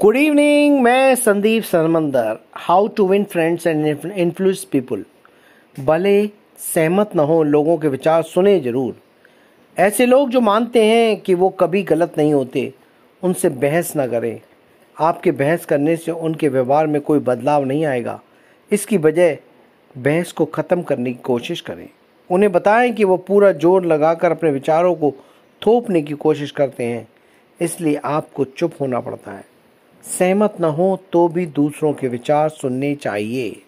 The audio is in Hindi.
गुड इवनिंग मैं Sandeep सरमंदर how to win friends and influence people भले सहमत न हो, लोगों के विचार सुने ज़रूर। ऐसे लोग जो मानते हैं कि वो कभी गलत नहीं होते, उनसे बहस न करें। आपके बहस करने से उनके व्यवहार में कोई बदलाव नहीं आएगा। इसकी बजाय बहस को ख़त्म करने की कोशिश करें। उन्हें बताएँ कि वो पूरा ज़ोर लगाकर अपने विचारों को थोपने की कोशिश करते हैं। इसलिए आपको चुप होना पड़ता है। सहमत न हो तो भी दूसरों के विचार सुनने चाहिए।